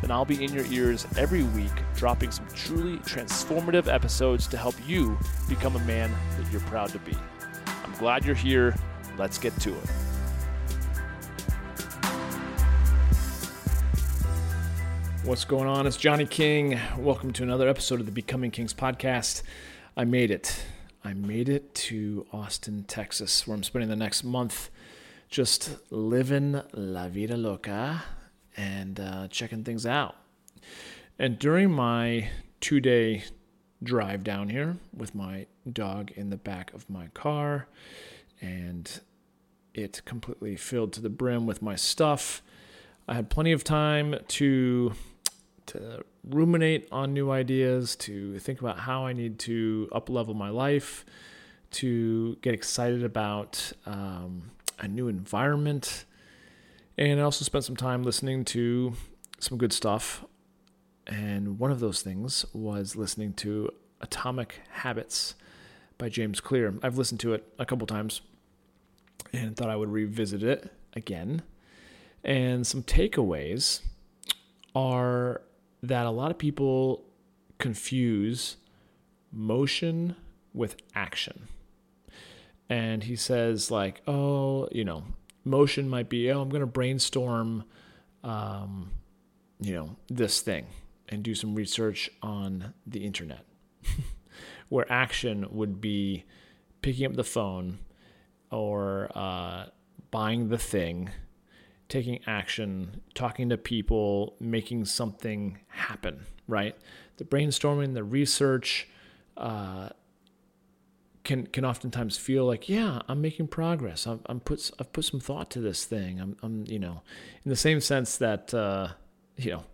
then I'll be in your ears every week, dropping some truly transformative episodes to help you become a man that you're proud to be. I'm glad you're here. Let's get to it. What's going on? It's Johnny King. Welcome to another episode of the Becoming Kings podcast. I made it. I made it to Austin, Texas, where I'm spending the next month just living la vida loca and uh, checking things out. And during my two day drive down here with my dog in the back of my car and it completely filled to the brim with my stuff, I had plenty of time to to ruminate on new ideas, to think about how I need to up level my life, to get excited about um, a new environment, and I also spent some time listening to some good stuff. And one of those things was listening to Atomic Habits by James Clear. I've listened to it a couple times and thought I would revisit it again. And some takeaways are that a lot of people confuse motion with action. And he says, like, oh, you know, motion might be, oh, I'm going to brainstorm, um, you know, this thing and do some research on the internet. Where action would be picking up the phone or uh, buying the thing, taking action, talking to people, making something happen, right? The brainstorming, the research, uh, can can oftentimes feel like, yeah, I'm making progress. I'm, I'm put I've put some thought to this thing. I'm, I'm you know, in the same sense that uh, you know,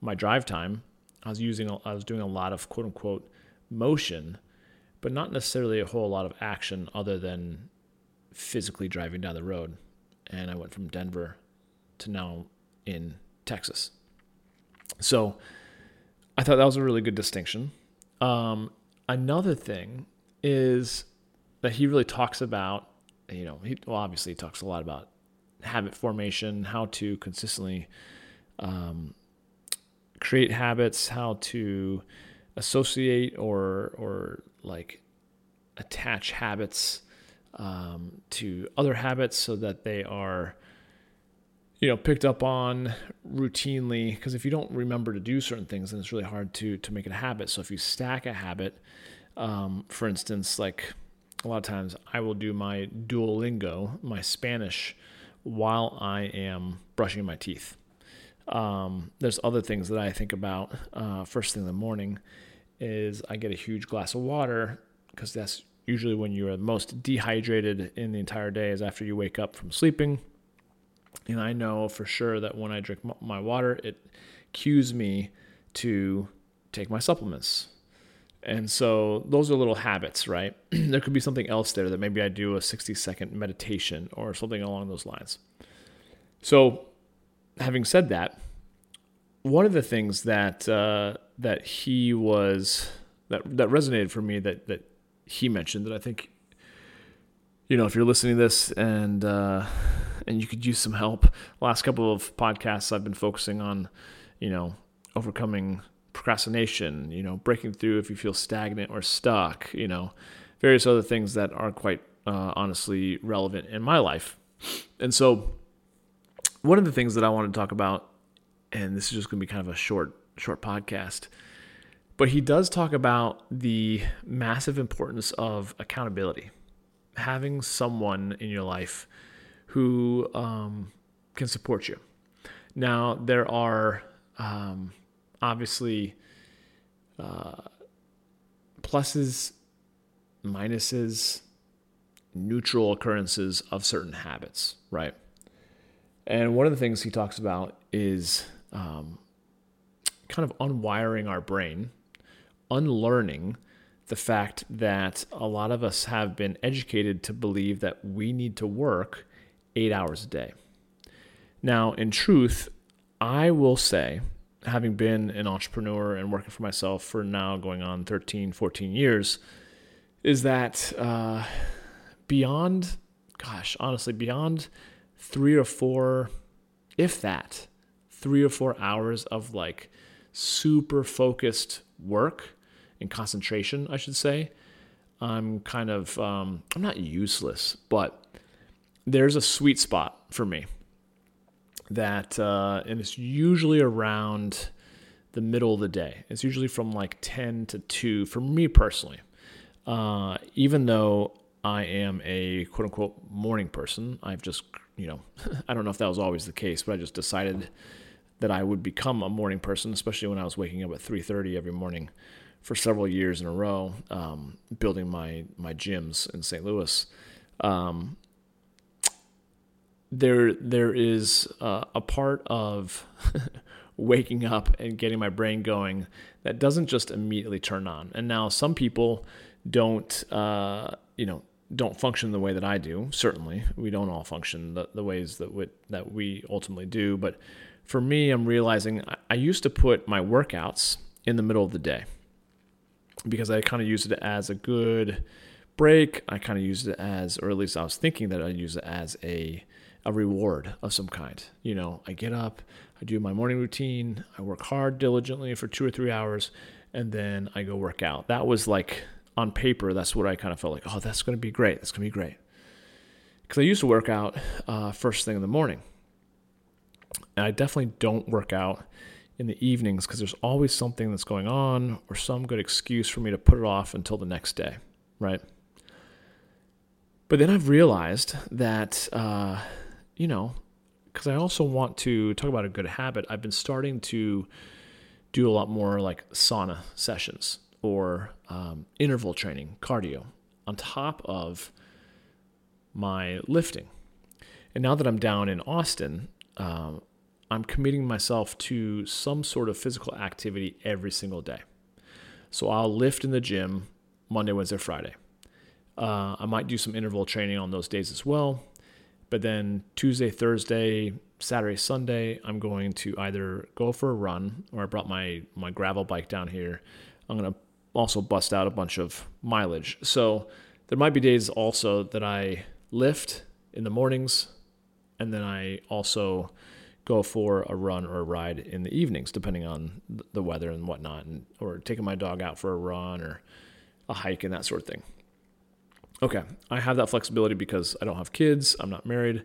my drive time, I was using I was doing a lot of quote unquote motion, but not necessarily a whole lot of action other than physically driving down the road. And I went from Denver to now in Texas. So I thought that was a really good distinction. Um, another thing is that he really talks about, you know, he well, obviously he talks a lot about habit formation, how to consistently um, create habits, how to associate or or like attach habits um, to other habits so that they are you know picked up on routinely. Because if you don't remember to do certain things then it's really hard to to make it a habit. So if you stack a habit um, for instance, like a lot of times I will do my Duolingo, my Spanish, while I am brushing my teeth. Um, there's other things that I think about uh, first thing in the morning is I get a huge glass of water because that's usually when you are most dehydrated in the entire day is after you wake up from sleeping. And I know for sure that when I drink my water, it cues me to take my supplements. And so those are little habits, right? there could be something else there that maybe I do a 60 second meditation or something along those lines. So, having said that, one of the things that uh, that he was that that resonated for me that that he mentioned that I think you know if you're listening to this and uh, and you could use some help. Last couple of podcasts I've been focusing on, you know, overcoming procrastination, you know, breaking through if you feel stagnant or stuck, you know, various other things that aren't quite uh, honestly relevant in my life. And so, one of the things that I want to talk about, and this is just going to be kind of a short, short podcast, but he does talk about the massive importance of accountability, having someone in your life who um, can support you. Now, there are um, obviously uh, pluses, minuses, neutral occurrences of certain habits, right? And one of the things he talks about is um, kind of unwiring our brain, unlearning the fact that a lot of us have been educated to believe that we need to work eight hours a day. Now, in truth, I will say, having been an entrepreneur and working for myself for now going on 13, 14 years, is that uh, beyond, gosh, honestly, beyond three or four, if that, three or four hours of like super focused work and concentration, I should say, I'm kind of, um, I'm not useless, but there's a sweet spot for me that, uh, and it's usually around the middle of the day. It's usually from like 10 to 2 for me personally. Uh, even though I am a quote unquote morning person, I've just, you know, I don't know if that was always the case, but I just decided that I would become a morning person, especially when I was waking up at 3:30 every morning for several years in a row, um, building my my gyms in St. Louis. Um, there there is uh, a part of waking up and getting my brain going that doesn't just immediately turn on. And now some people don't uh, you know don't function the way that I do. Certainly, we don't all function the, the ways that we, that we ultimately do. But for me, I'm realizing I, I used to put my workouts in the middle of the day because I kind of used it as a good break. I kind of used it as, or at least I was thinking that I'd use it as a a reward of some kind. You know, I get up, I do my morning routine, I work hard diligently for two or three hours, and then I go work out. That was like on paper, that's what I kind of felt like, oh, that's going to be great. That's going to be great. Because I used to work out uh, first thing in the morning. And I definitely don't work out in the evenings because there's always something that's going on or some good excuse for me to put it off until the next day, right? But then I've realized that uh, you know, because I also want to talk about a good habit. I've been starting to do a lot more like sauna sessions or um, interval training, cardio, on top of my lifting. And now that I'm down in Austin, um, I'm committing myself to some sort of physical activity every single day. So I'll lift in the gym Monday, Wednesday, Friday. Uh, I might do some interval training on those days as well. But then Tuesday, Thursday, Saturday, Sunday, I'm going to either go for a run or I brought my my gravel bike down here. I'm to also bust out a bunch of mileage. So there might be days also that I lift in the mornings and then I also go for a run or a ride in the evenings, depending on the weather and whatnot, and, or taking my dog out for a run or a hike and that sort of thing. Okay, I have that flexibility because I don't have kids, I'm not married.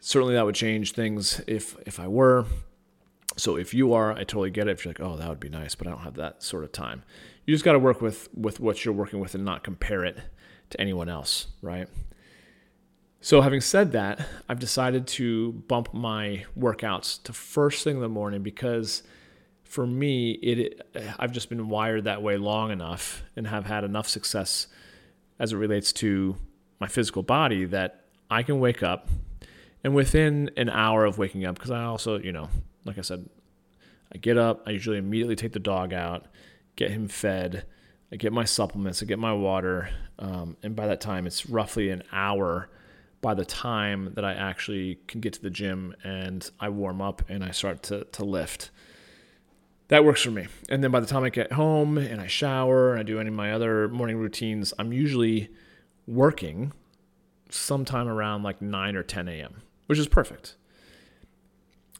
Certainly that would change things if if I were. So if you are, I totally get it. If you're like, oh, that would be nice, but I don't have that sort of time. You just got to work with with what you're working with and not compare it to anyone else, right? So having said that, I've decided to bump my workouts to first thing in the morning because for me, it I've just been wired that way long enough and have had enough success as it relates to my physical body that I can wake up and within an hour of waking up, because I also, you know, like I said, I get up, I usually immediately take the dog out, get him fed, I get my supplements, I get my water, um, and by that time, it's roughly an hour by the time that I actually can get to the gym and I warm up and I start to, to lift that works for me. And then by the time I get home and I shower and I do any of my other morning routines, I'm usually working sometime around like 9 or 10 a.m., which is perfect.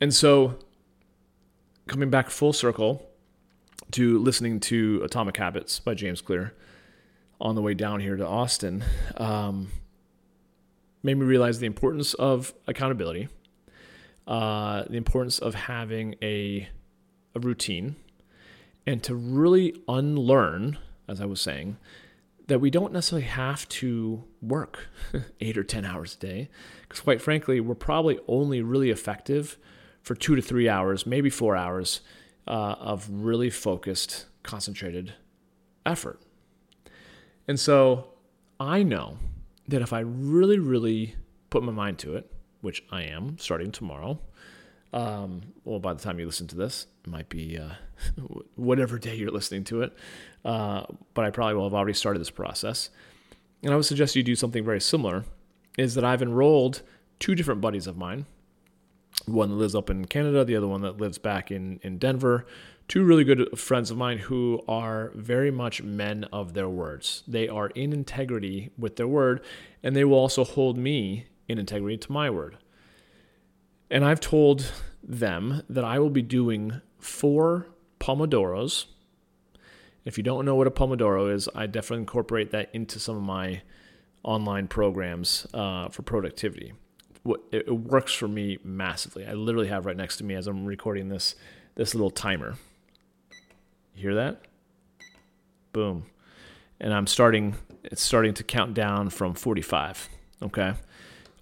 And so, coming back full circle to listening to Atomic Habits by James Clear on the way down here to Austin, um, made me realize the importance of accountability, uh, the importance of having a a routine and to really unlearn, as I was saying, that we don't necessarily have to work eight or 10 hours a day. Because, quite frankly, we're probably only really effective for two to three hours, maybe four hours uh, of really focused, concentrated effort. And so I know that if I really, really put my mind to it, which I am starting tomorrow, Um, well, by the time you listen to this, it might be uh, whatever day you're listening to it. Uh, but I probably will have already started this process. And I would suggest you do something very similar. Is that I've enrolled two different buddies of mine, one that lives up in Canada, the other one that lives back in in Denver. Two really good friends of mine who are very much men of their words. They are in integrity with their word, and they will also hold me in integrity to my word. And I've told them that I will be doing four Pomodoros. If you don't know what a Pomodoro is, I definitely incorporate that into some of my online programs uh, for productivity. It works for me massively. I literally have right next to me as I'm recording this this little timer. You hear that? Boom. And I'm starting. It's starting to count down from 45. Okay.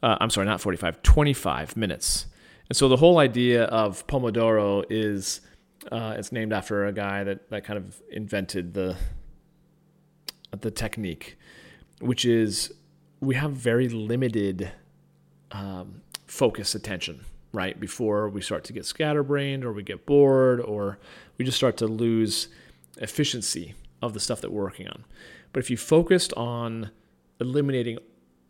Uh, I'm sorry, not 45. 25 minutes and so the whole idea of Pomodoro is uh, it's named after a guy that, that kind of invented the the technique, which is we have very limited um, focus attention right before we start to get scatterbrained or we get bored or we just start to lose efficiency of the stuff that we're working on. But if you focused on eliminating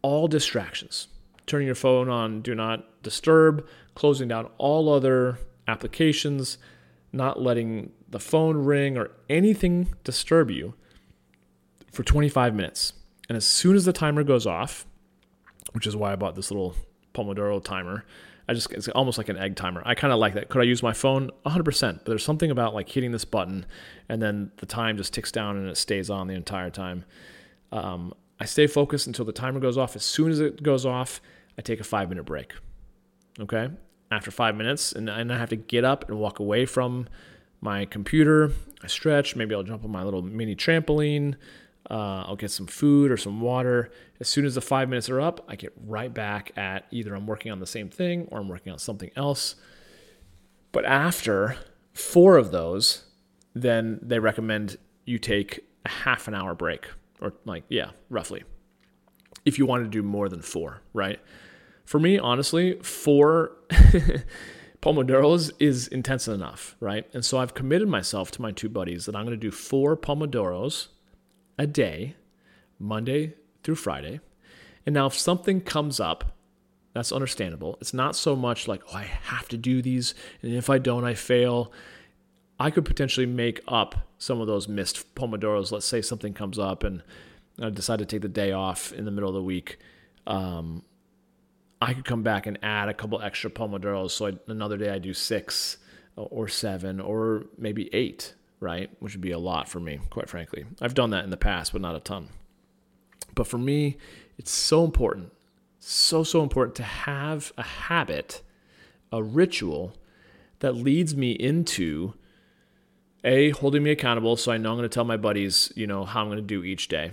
all distractions, turning your phone on do not disturb, closing down all other applications, not letting the phone ring or anything disturb you for 25 minutes. And as soon as the timer goes off, which is why I bought this little Pomodoro timer, I just it's almost like an egg timer. I kind of like that. Could I use my phone? 100%. But there's something about like hitting this button and then the time just ticks down and it stays on the entire time. Um, I stay focused until the timer goes off. As soon as it goes off, I take a five minute break. Okay. After five minutes, and, and I have to get up and walk away from my computer. I stretch. Maybe I'll jump on my little mini trampoline. Uh, I'll get some food or some water. As soon as the five minutes are up, I get right back at either I'm working on the same thing or I'm working on something else. But after four of those, then they recommend you take a half an hour break, or like, yeah, roughly, if you want to do more than four, right? For me, honestly, four Pomodoros is intense enough, right? And so I've committed myself to my two buddies that I'm going to do four Pomodoros a day, Monday through Friday. And now, if something comes up, that's understandable. It's not so much like, oh, I have to do these, and if I don't, I fail. I could potentially make up some of those missed Pomodoros. Let's say something comes up and I decide to take the day off in the middle of the week. Um, I could come back and add a couple extra pomodoros. So I, another day I do six or seven or maybe eight, right? Which would be a lot for me, quite frankly. I've done that in the past, but not a ton. But for me, it's so important, so, so important to have a habit, a ritual that leads me into a holding me accountable so i know i'm going to tell my buddies you know how i'm going to do each day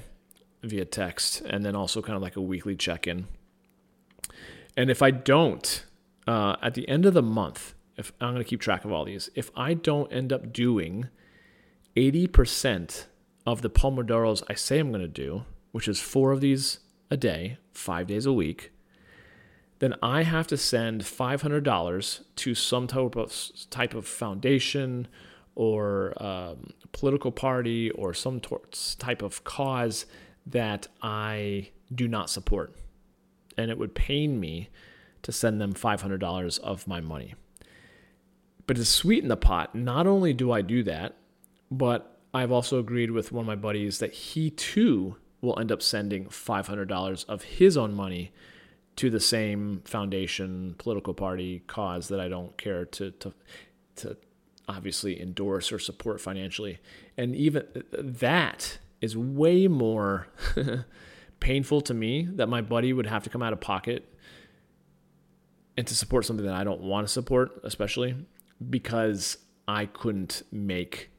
via text and then also kind of like a weekly check-in. And if I don't, uh, at the end of the month, if I'm going to keep track of all these, if I don't end up doing 80% of the Pomodoros I say I'm going to do, which is four of these a day, five days a week, then I have to send $500 to some type of, type of foundation or um, political party or some type of cause that I do not support and it would pain me to send them $500 of my money. But to sweeten the pot, not only do I do that, but I've also agreed with one of my buddies that he too will end up sending $500 of his own money to the same foundation, political party, cause that I don't care to, to, to obviously endorse or support financially. And even that is way more painful to me that my buddy would have to come out of pocket and to support something that I don't want to support, especially because I couldn't make,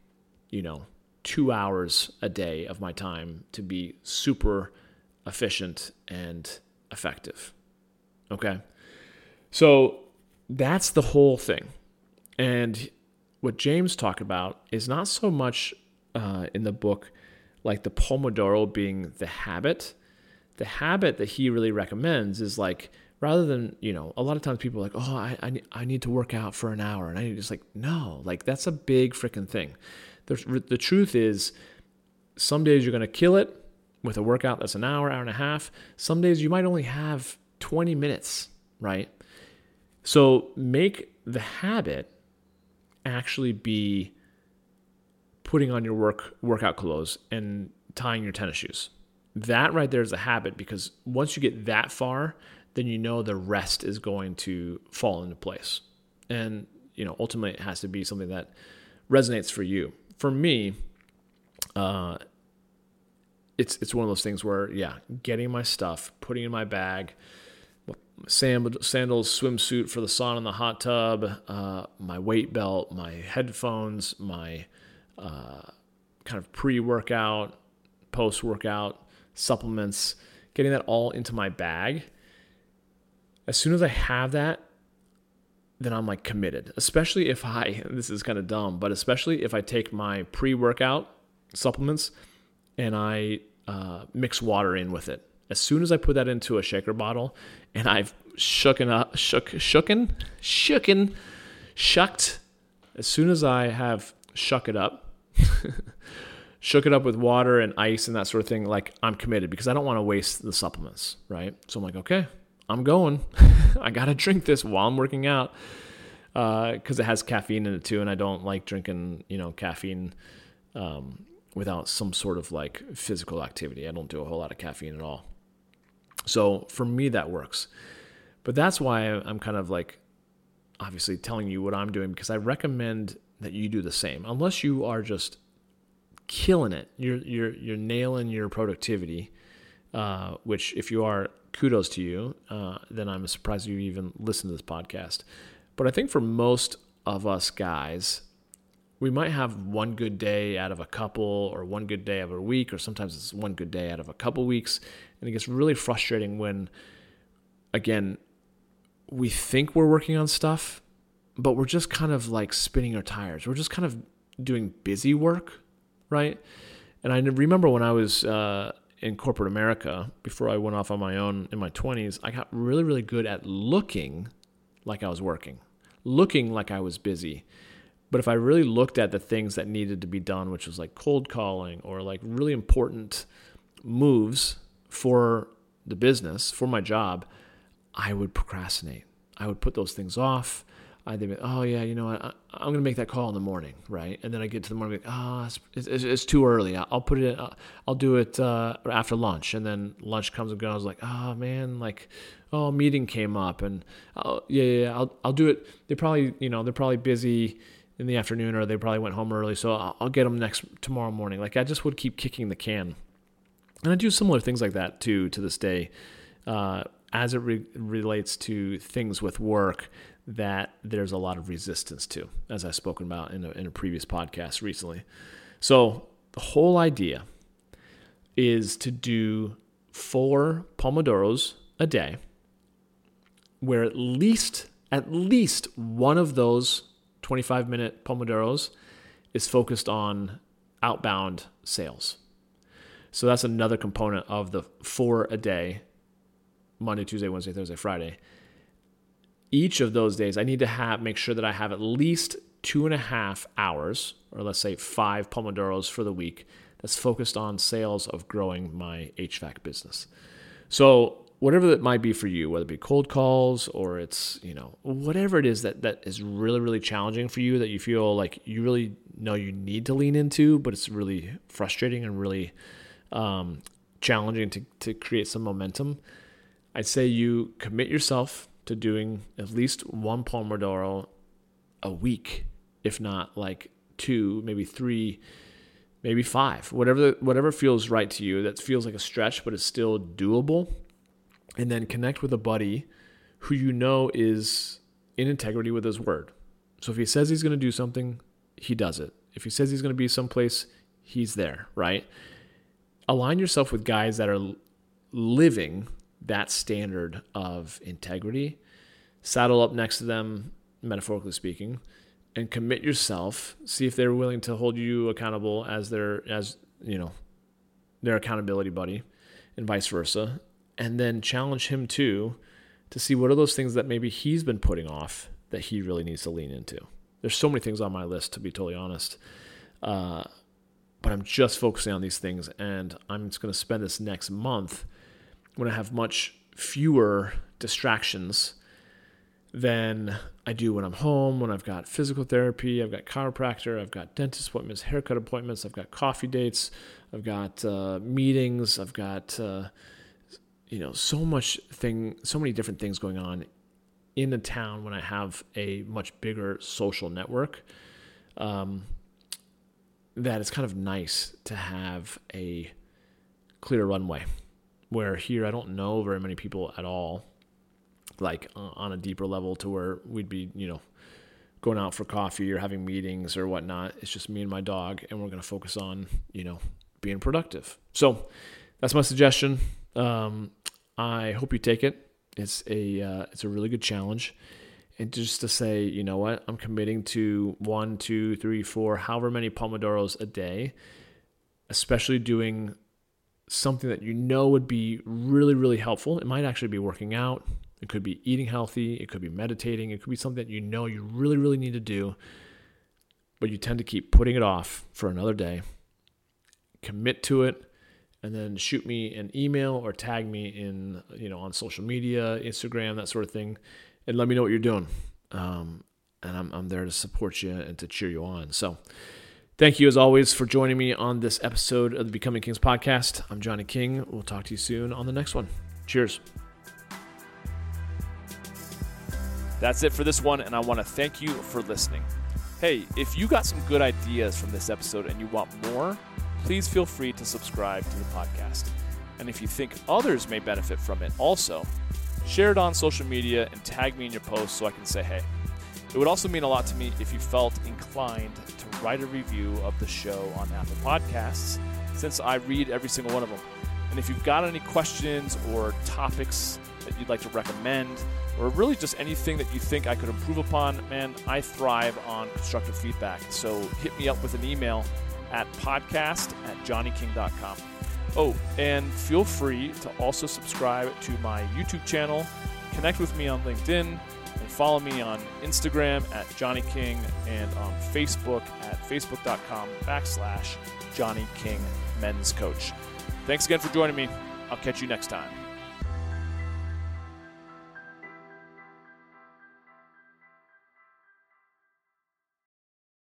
you know, two hours a day of my time to be super efficient and effective. Okay. So that's the whole thing. And what James talked about is not so much uh, in the book like the Pomodoro being the habit, the habit that he really recommends is like rather than you know a lot of times people are like oh I, I, I need to work out for an hour and i just like no like that's a big freaking thing. The truth is some days you're going to kill it with a workout that's an hour hour and a half. Some days you might only have 20 minutes right? So make the habit actually be putting on your work workout clothes and tying your tennis shoes that right there is a habit because once you get that far then you know the rest is going to fall into place. And, you know, ultimately it has to be something that resonates for you. For me, uh, it's it's one of those things where yeah, getting my stuff, putting in my bag, sandals, swimsuit for the sauna and the hot tub, uh, my weight belt, my headphones, my uh, kind of pre-workout, post-workout supplements, getting that all into my bag as soon as I have that, then I'm like committed. Especially if I, this is kind of dumb, but especially if I take my pre workout supplements and I uh, mix water in with it. As soon as I put that into a shaker bottle and I've shooken up, shook, shooken, shooken, shucked, as soon as I have shuck it up, shook it up with water and ice and that sort of thing, like I'm committed because I don't want to waste the supplements, right? So I'm like, okay, I'm going. I got to drink this while I'm working out because uh, it has caffeine in it too. And I don't like drinking, you know, caffeine um, without some sort of like physical activity. I don't do a whole lot of caffeine at all. So for me, that works. But that's why I'm kind of like obviously telling you what I'm doing because I recommend that you do the same. Unless you are just killing it, you're you're you're nailing your productivity. Uh, which if you are kudos to you. Uh, then I'm surprised you even listen to this podcast. But I think for most of us guys, we might have one good day out of a couple, or one good day out of a week, or sometimes it's one good day out of a couple weeks. And it gets really frustrating when, again, we think we're working on stuff, but we're just kind of like spinning our tires. We're just kind of doing busy work, right? And I remember when I was uh, in corporate America before I went off on my own in my 20s, I got really, really good at looking like I was working, looking like I was busy. But if I really looked at the things that needed to be done, which was like cold calling or like really important moves for the business, for my job, I would procrastinate. I would put those things off. I think, oh yeah, you know what, I, am gonna make that call in the morning, right? And then I get to the morning, like, oh, it's, it's, it's too early. I'll put it, uh, I'll do it uh, after lunch. And then lunch comes and goes. Like, oh man, like, oh, meeting came up, and oh, yeah, yeah, yeah, I'll I'll do it. They probably, you know, they're probably busy in the afternoon, or they probably went home early, so I'll, I'll get them next tomorrow morning. Like, I just would keep kicking the can, and I do similar things like that too to this day. Uh, as it re- relates to things with work that there's a lot of resistance to, as I've spoken about in a, in a previous podcast recently. So, the whole idea is to do four Pomodoros a day, where at least, at least one of those 25 minute Pomodoros is focused on outbound sales. So that's another component of the four a day Monday, Tuesday, Wednesday, Thursday, Friday each of those days, I need to have make sure that I have at least two and a half hours, or let's say five Pomodoros for the week, that's focused on sales of growing my HVAC business. So whatever that might be for you, whether it be cold calls or it's, you know, whatever it is that, that is really, really challenging for you that you feel like you really know you need to lean into, but it's really frustrating and really um, challenging to, to create some momentum. I'd say you commit yourself to doing at least one Pomodoro a week, if not like two, maybe three, maybe five, whatever whatever feels right to you. That feels like a stretch, but it's still doable. And then connect with a buddy who you know is in integrity with his word. So if he says he's going to do something, he does it. If he says he's going to be someplace, he's there, right? Align yourself with guys that are living that standard of integrity, saddle up next to them, metaphorically speaking, and commit yourself. See if they're willing to hold you accountable as their as you know their accountability buddy, and vice versa. And then challenge him too to see what are those things that maybe he's been putting off that he really needs to lean into. There's so many things on my list, to be totally honest. Uh, but I'm just focusing on these things, and I'm just going to spend this next month when I have much fewer distractions than I do when I'm home, when I've got physical therapy, I've got chiropractor, I've got dentist appointments, haircut appointments, I've got coffee dates, I've got uh, meetings, I've got uh, you know so much thing, so many different things going on in a town when I have a much bigger social network. Um, that it's kind of nice to have a clear runway where here I don't know very many people at all like uh, on a deeper level to where we'd be, you know, going out for coffee or having meetings or whatnot. It's just me and my dog, and we're going to focus on, you know, being productive. So that's my suggestion. Um, I hope you take it. It's a uh, it's a really good challenge, and just to say, you know what, I'm committing to one, two, three, four, however many pomodoros a day, especially doing something that you know would be really really helpful. It might actually be working out. It could be eating healthy. It could be meditating. It could be something that you know you really, really need to do, but you tend to keep putting it off for another day. Commit to it, and then shoot me an email or tag me in, you know, on social media, Instagram, that sort of thing, and let me know what you're doing. Um, and I'm, I'm there to support you and to cheer you on. So, thank you as always for joining me on this episode of the Becoming Kings podcast. I'm Johnny King. We'll talk to you soon on the next one. Cheers. That's it for this one, and I want to thank you for listening. Hey, if you got some good ideas from this episode and you want more, please feel free to subscribe to the podcast. And if you think others may benefit from it also, share it on social media and tag me in your post so I can say hey. It would also mean a lot to me if you felt inclined to write a review of the show on Apple Podcasts, since I read every single one of them. And if you've got any questions or topics that you'd like to recommend, or really just anything that you think I could improve upon, man, I thrive on constructive feedback. So hit me up with an email at podcast at johnnyking.com. Oh, and feel free to also subscribe to my YouTube channel, connect with me on LinkedIn, and follow me on Instagram at Johnny King and on Facebook at facebook.com backslash Johnny King Men's Coach. Thanks again for joining me. I'll catch you next time.